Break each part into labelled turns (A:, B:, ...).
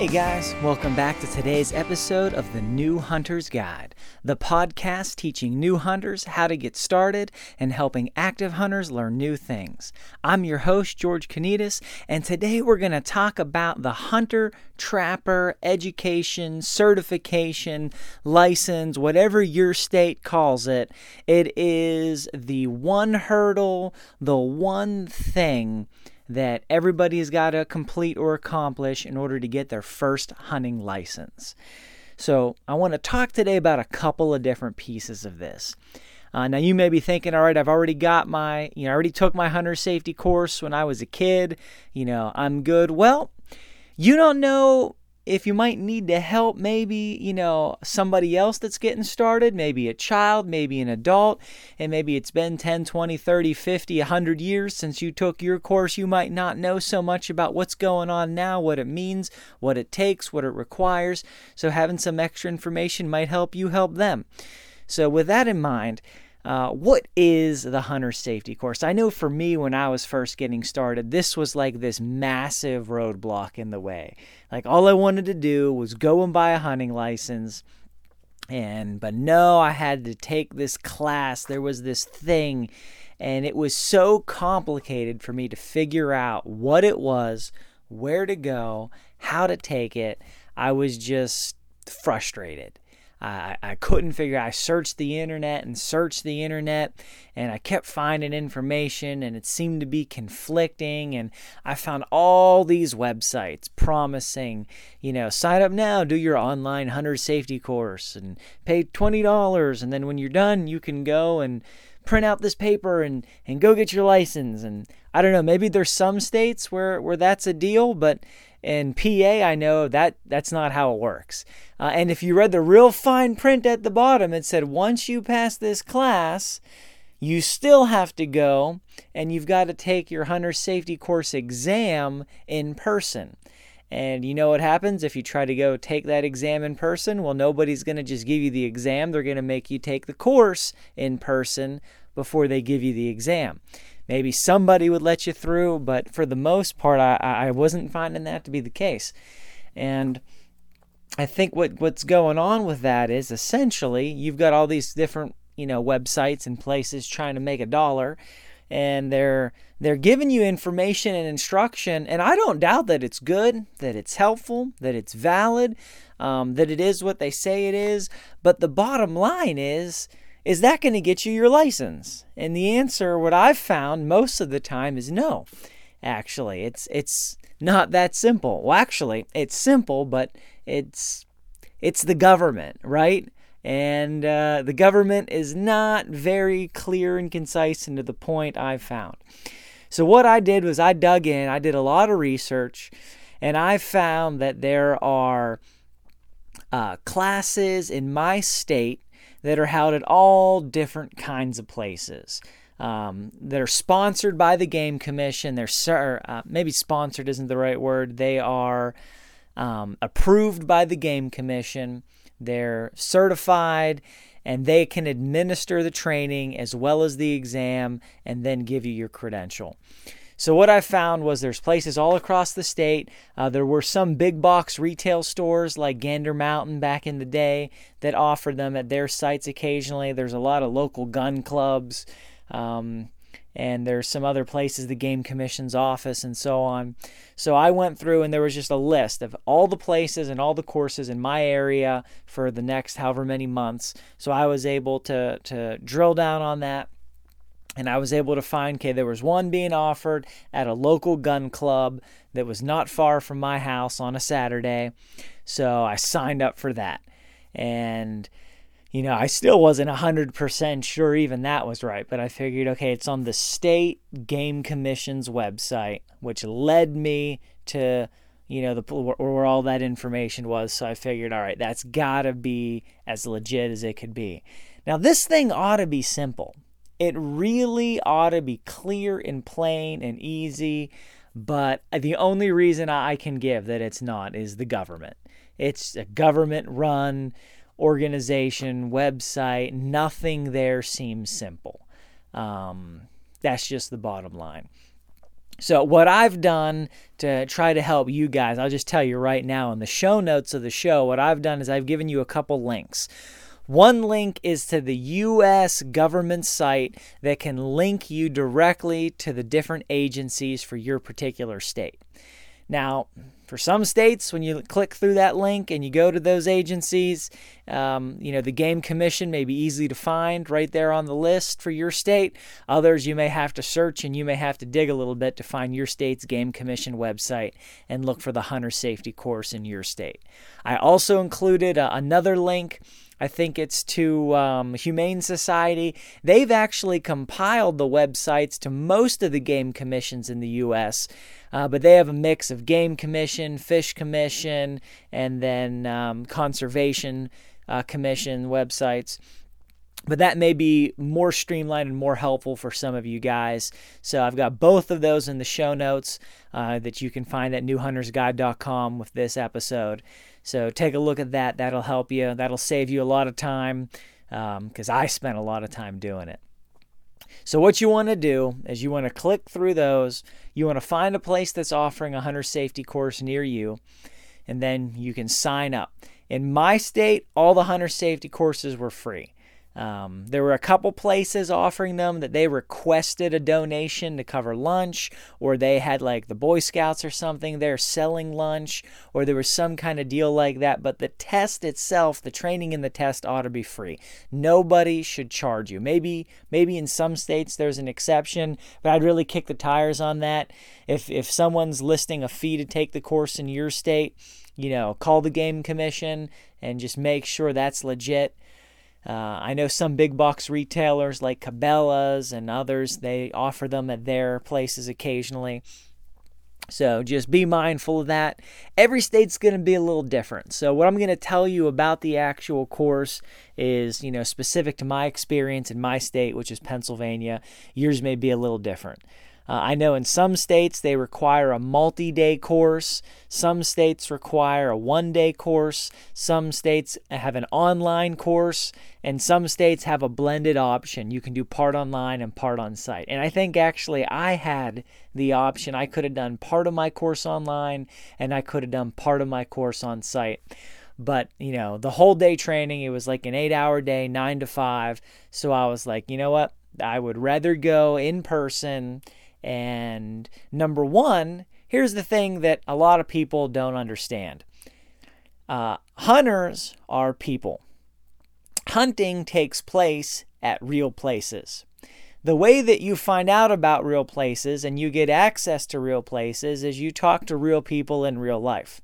A: Hey guys, welcome back to today's episode of the New Hunter's Guide, the podcast teaching new hunters how to get started and helping active hunters learn new things. I'm your host, George Kanitas, and today we're going to talk about the hunter trapper education, certification, license, whatever your state calls it. It is the one hurdle, the one thing that everybody has got to complete or accomplish in order to get their first hunting license. So, I want to talk today about a couple of different pieces of this. Uh, now, you may be thinking, all right, I've already got my, you know, I already took my hunter safety course when I was a kid. You know, I'm good. Well, you don't know if you might need to help maybe, you know, somebody else that's getting started, maybe a child, maybe an adult, and maybe it's been 10, 20, 30, 50, 100 years since you took your course, you might not know so much about what's going on now, what it means, what it takes, what it requires. So having some extra information might help you help them. So with that in mind, uh, what is the hunter safety course? I know for me, when I was first getting started, this was like this massive roadblock in the way. Like, all I wanted to do was go and buy a hunting license. And, but no, I had to take this class. There was this thing, and it was so complicated for me to figure out what it was, where to go, how to take it. I was just frustrated. I, I couldn't figure I searched the internet and searched the internet and I kept finding information and it seemed to be conflicting and I found all these websites promising, you know, sign up now, do your online hunter safety course and pay $20 and then when you're done you can go and print out this paper and and go get your license and I don't know, maybe there's some states where where that's a deal, but in PA, I know that that's not how it works. Uh, and if you read the real fine print at the bottom, it said once you pass this class, you still have to go and you've got to take your hunter safety course exam in person. And you know what happens if you try to go take that exam in person? Well, nobody's going to just give you the exam. They're going to make you take the course in person before they give you the exam. Maybe somebody would let you through, but for the most part, I, I wasn't finding that to be the case. And I think what, what's going on with that is essentially you've got all these different you know websites and places trying to make a dollar and they're they're giving you information and instruction and i don't doubt that it's good that it's helpful that it's valid um, that it is what they say it is but the bottom line is is that going to get you your license? And the answer, what I've found most of the time, is no. Actually, it's it's not that simple. Well, actually, it's simple, but it's it's the government, right? And uh, the government is not very clear and concise and to the point I've found. So, what I did was I dug in, I did a lot of research, and I found that there are uh, classes in my state that are held at all different kinds of places. Um, they're sponsored by the Game Commission. They're uh, maybe sponsored isn't the right word. They are um, approved by the Game Commission. They're certified and they can administer the training as well as the exam and then give you your credential. So what I found was there's places all across the state. Uh, there were some big box retail stores like Gander Mountain back in the day that offered them at their sites occasionally. There's a lot of local gun clubs. Um, and there's some other places, the Game Commission's office, and so on. So I went through, and there was just a list of all the places and all the courses in my area for the next however many months. So I was able to to drill down on that and I was able to find, okay, there was one being offered at a local gun club that was not far from my house on a Saturday. So I signed up for that. And, you know, I still wasn't 100% sure even that was right, but I figured, okay, it's on the State Game Commission's website, which led me to, you know, the where all that information was. So I figured, all right, that's got to be as legit as it could be. Now, this thing ought to be simple it really ought to be clear and plain and easy, but the only reason I can give that it's not is the government. It's a government run organization, website. Nothing there seems simple. Um, that's just the bottom line. So, what I've done to try to help you guys, I'll just tell you right now in the show notes of the show, what I've done is I've given you a couple links. One link is to the US government site that can link you directly to the different agencies for your particular state. Now, for some states, when you click through that link and you go to those agencies, um, you know, the Game Commission may be easy to find right there on the list for your state. Others, you may have to search and you may have to dig a little bit to find your state's Game Commission website and look for the hunter safety course in your state. I also included uh, another link I think it's to um, Humane Society. They've actually compiled the websites to most of the game commissions in the U.S., uh, but they have a mix of Game Commission, Fish Commission, and then um, Conservation uh, Commission websites but that may be more streamlined and more helpful for some of you guys. So I've got both of those in the show notes uh, that you can find at newhuntersguide.com with this episode. So take a look at that. That'll help you. That'll save you a lot of time because um, I spent a lot of time doing it. So what you want to do is you want to click through those. You want to find a place that's offering a hunter safety course near you, and then you can sign up. In my state, all the hunter safety courses were free. Um, there were a couple places offering them that they requested a donation to cover lunch, or they had like the Boy Scouts or something there selling lunch, or there was some kind of deal like that. But the test itself, the training in the test ought to be free. Nobody should charge you. Maybe, maybe in some states there's an exception, but I'd really kick the tires on that. If if someone's listing a fee to take the course in your state, you know, call the game commission and just make sure that's legit. Uh, I know some big box retailers like Cabela's and others, they offer them at their places occasionally. So just be mindful of that. Every state's going to be a little different. So what I'm going to tell you about the actual course is, you know, specific to my experience in my state, which is Pennsylvania. Yours may be a little different. Uh, I know in some states they require a multi day course, some states require a one day course, some states have an online course, and some states have a blended option. You can do part online and part on site. And I think actually I had the option. I could have done part of my course online and I could have done part of my course on site but you know the whole day training it was like an eight hour day nine to five so i was like you know what i would rather go in person and number one, here's the thing that a lot of people don't understand uh, hunters are people. Hunting takes place at real places. The way that you find out about real places and you get access to real places is you talk to real people in real life.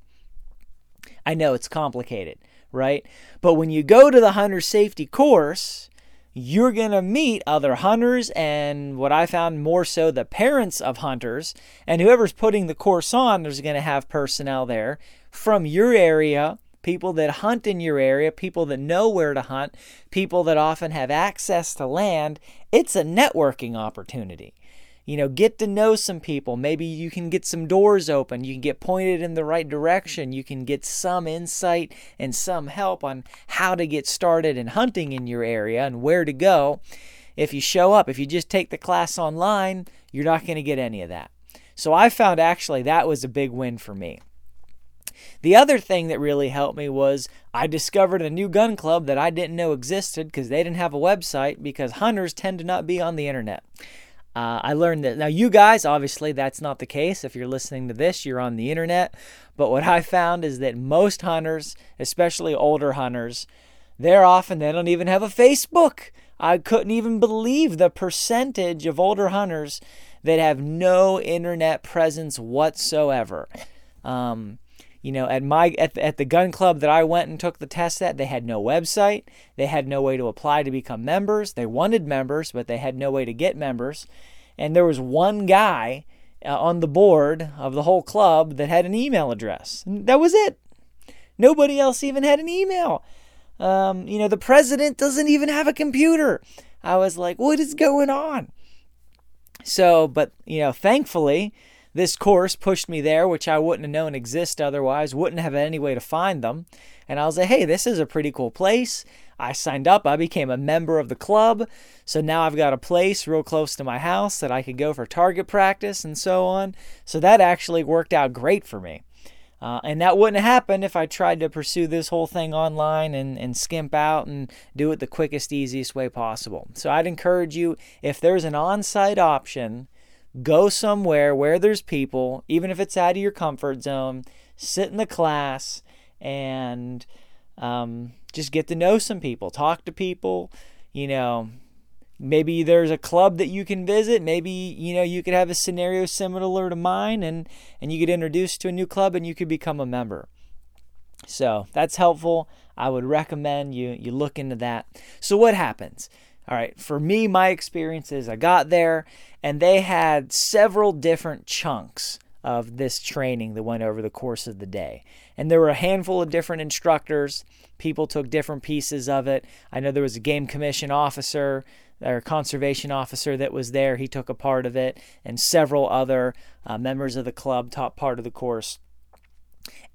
A: I know it's complicated, right? But when you go to the hunter safety course, you're going to meet other hunters and what I found more so the parents of hunters. And whoever's putting the course on, there's going to have personnel there from your area, people that hunt in your area, people that know where to hunt, people that often have access to land. It's a networking opportunity you know, get to know some people. Maybe you can get some doors open. You can get pointed in the right direction. You can get some insight and some help on how to get started in hunting in your area and where to go. If you show up, if you just take the class online, you're not going to get any of that. So I found actually that was a big win for me. The other thing that really helped me was I discovered a new gun club that I didn't know existed because they didn't have a website because hunters tend to not be on the internet. Uh, I learned that now, you guys, obviously, that's not the case. If you're listening to this, you're on the internet. But what I found is that most hunters, especially older hunters, they're often, they don't even have a Facebook. I couldn't even believe the percentage of older hunters that have no internet presence whatsoever. Um, you know, at my at the, at the gun club that I went and took the test at, they had no website. They had no way to apply to become members. They wanted members, but they had no way to get members. And there was one guy uh, on the board of the whole club that had an email address. And that was it. Nobody else even had an email. Um, you know, the president doesn't even have a computer. I was like, what is going on? So, but, you know, thankfully, this course pushed me there, which I wouldn't have known exist otherwise, wouldn't have any way to find them. And I was like, hey, this is a pretty cool place. I signed up, I became a member of the club. So now I've got a place real close to my house that I could go for target practice and so on. So that actually worked out great for me. Uh, and that wouldn't have happened if I tried to pursue this whole thing online and, and skimp out and do it the quickest, easiest way possible. So I'd encourage you if there's an on site option Go somewhere where there's people, even if it's out of your comfort zone. Sit in the class and um, just get to know some people, talk to people. You know, maybe there's a club that you can visit. Maybe you know you could have a scenario similar to mine, and and you get introduced to a new club, and you could become a member. So that's helpful. I would recommend you you look into that. So what happens? All right, for me, my experience is I got there and they had several different chunks of this training that went over the course of the day. And there were a handful of different instructors. People took different pieces of it. I know there was a game commission officer or conservation officer that was there. He took a part of it, and several other uh, members of the club taught part of the course.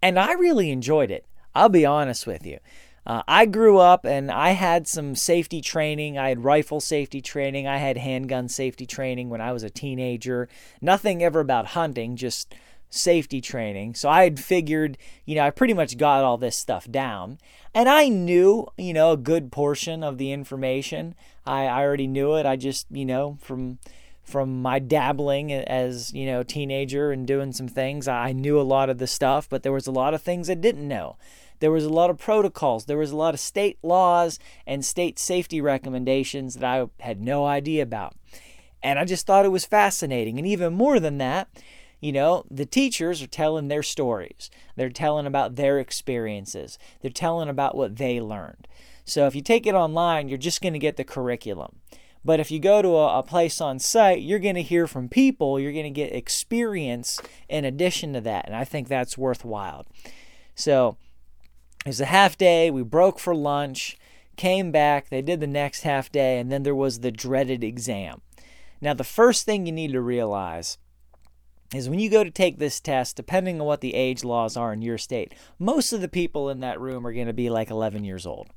A: And I really enjoyed it. I'll be honest with you. Uh, I grew up and I had some safety training. I had rifle safety training. I had handgun safety training when I was a teenager. Nothing ever about hunting, just safety training. So I had figured, you know, I pretty much got all this stuff down. And I knew, you know, a good portion of the information. I, I already knew it. I just, you know, from from my dabbling as you know teenager and doing some things i knew a lot of the stuff but there was a lot of things i didn't know there was a lot of protocols, there was a lot of state laws and state safety recommendations that I had no idea about. And I just thought it was fascinating. And even more than that, you know, the teachers are telling their stories. They're telling about their experiences. They're telling about what they learned. So if you take it online, you're just going to get the curriculum. But if you go to a, a place on site, you're going to hear from people, you're going to get experience in addition to that. And I think that's worthwhile. So it was a half day. We broke for lunch, came back. They did the next half day, and then there was the dreaded exam. Now, the first thing you need to realize is when you go to take this test, depending on what the age laws are in your state, most of the people in that room are going to be like 11 years old.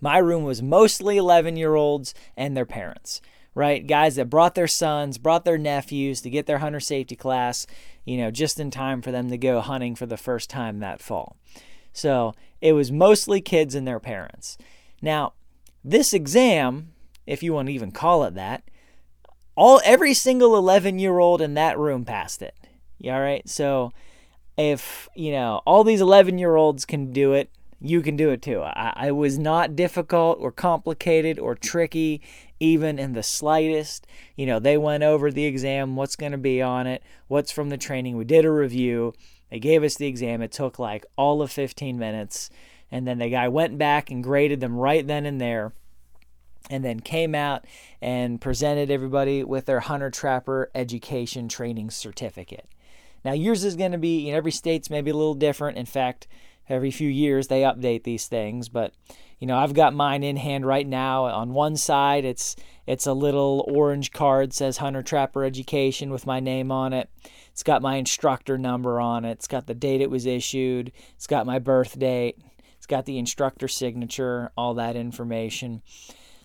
A: My room was mostly 11 year olds and their parents, right? Guys that brought their sons, brought their nephews to get their hunter safety class, you know, just in time for them to go hunting for the first time that fall. So it was mostly kids and their parents. Now, this exam, if you want to even call it that, all every single 11 year old in that room passed it. Yeah, all right? So if, you know, all these 11 year olds can do it, you can do it too. I, I was not difficult or complicated or tricky, even in the slightest. You know, they went over the exam, what's going to be on it, what's from the training. We did a review. They gave us the exam. It took like all of 15 minutes. And then the guy went back and graded them right then and there. and then came out and presented everybody with their hunter trapper education training certificate. Now, yours is going to be in every state's maybe a little different. In fact, every few years they update these things, but you know, I've got mine in hand right now. On one side, it's it's a little orange card says Hunter Trapper Education with my name on it. It's got my instructor number on it. It's got the date it was issued. It's got my birth date. It's got the instructor signature, all that information.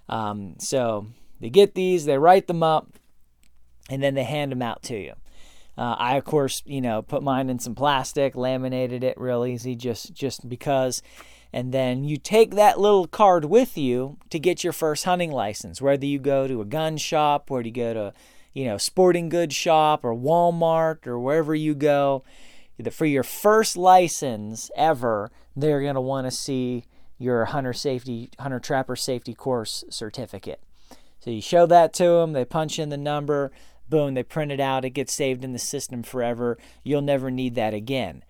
A: Um, so they get these, they write them up, and then they hand them out to you. Uh, I of course, you know, put mine in some plastic, laminated it real easy, just just because. And then you take that little card with you to get your first hunting license. Whether you go to a gun shop, whether you go to, you know, sporting goods shop or Walmart or wherever you go, for your first license ever, they're to want to see your hunter safety, hunter trapper safety course certificate. So you show that to them, they punch in the number, boom, they print it out, it gets saved in the system forever. You'll never need that again.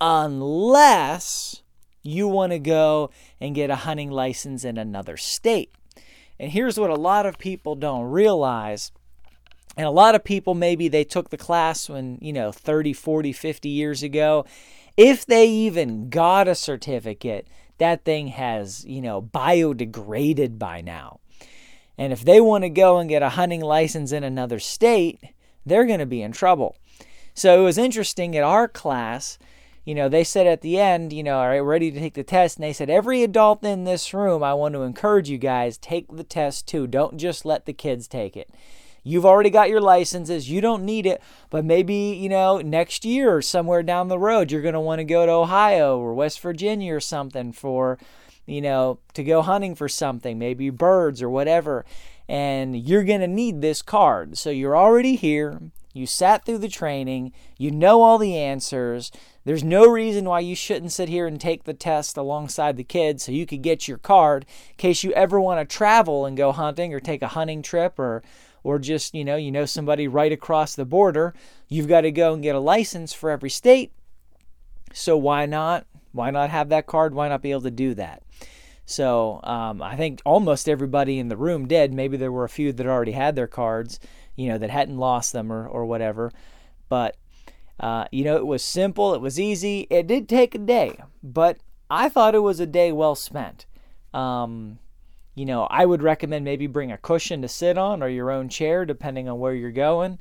A: Unless you want to go and get a hunting license in another state. And here's what a lot of people don't realize. And a lot of people maybe they took the class when, you know, 30, 40, 50 years ago. If they even got a certificate, that thing has, you know, biodegraded by now. And if they want to go and get a hunting license in another state, they're going to be in trouble. So it was interesting at our class, you know, they said at the end, you know, all right, ready to take the test. And they said, every adult in this room, I want to encourage you guys, take the test too. Don't just let the kids take it. You've already got your licenses. You don't need it. But maybe, you know, next year or somewhere down the road, you're going to want to go to Ohio or West Virginia or something for you know, to go hunting for something, maybe birds or whatever, and you're going to need this card. So you're already here. You sat through the training. You know all the answers. There's no reason why you shouldn't sit here and take the test alongside the kids so you could get your card in case you ever want to travel and go hunting or take a hunting trip or or just, you know, you know somebody right across the border. You've got to go and get a license for every state. So why not? Why not have that card? Why not be able to do that? So um, I think almost everybody in the room did. Maybe there were a few that already had their cards, you know, that hadn't lost them or, or whatever. But, uh, you know, it was simple, it was easy. It did take a day, but I thought it was a day well spent. Um, you know, I would recommend maybe bring a cushion to sit on or your own chair, depending on where you're going.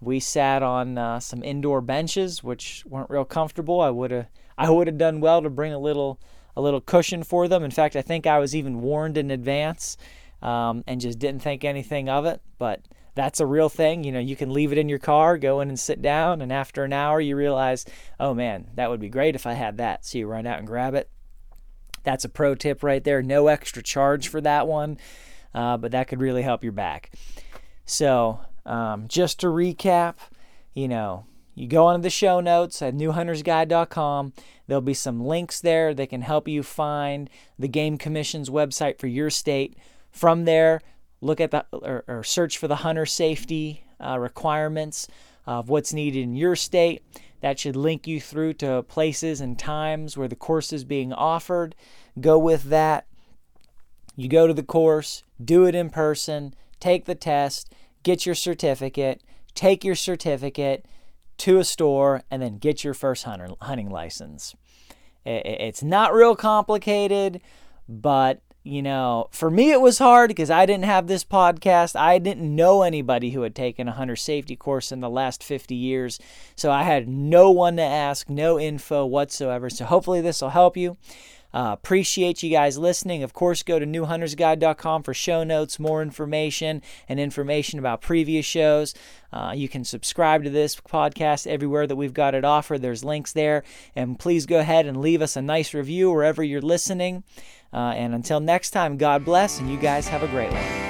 A: We sat on uh, some indoor benches, which weren't real comfortable. I would have, I would have done well to bring a little a little cushion for them. In fact, I think I was even warned in advance um, and just didn't think anything of it. But that's a real thing. You know, you can leave it in your car, go in and sit down, and after an hour, you realize, oh man, that would be great if I had that. So you run out and grab it. That's a pro tip right there. No extra charge for that one, uh, but that could really help your back. So, um, just to recap, you know, you go onto the show notes at newhuntersguide.com. There'll be some links there that can help you find the Game Commission's website for your state. From there, look at the or, or search for the hunter safety uh, requirements of what's needed in your state. That should link you through to places and times where the course is being offered. Go with that. You go to the course, do it in person, take the test, get your certificate, take your certificate to a store and then get your first hunting license. It's not real complicated, but you know, for me it was hard because I didn't have this podcast. I didn't know anybody who had taken a hunter safety course in the last 50 years. So I had no one to ask, no info whatsoever. So hopefully this will help you. Uh, appreciate you guys listening. Of course, go to newhuntersguide.com for show notes, more information, and information about previous shows. Uh, you can subscribe to this podcast everywhere that we've got it offered. There's links there. And please go ahead and leave us a nice review wherever you're listening. Uh, and until next time, God bless, and you guys have a great one.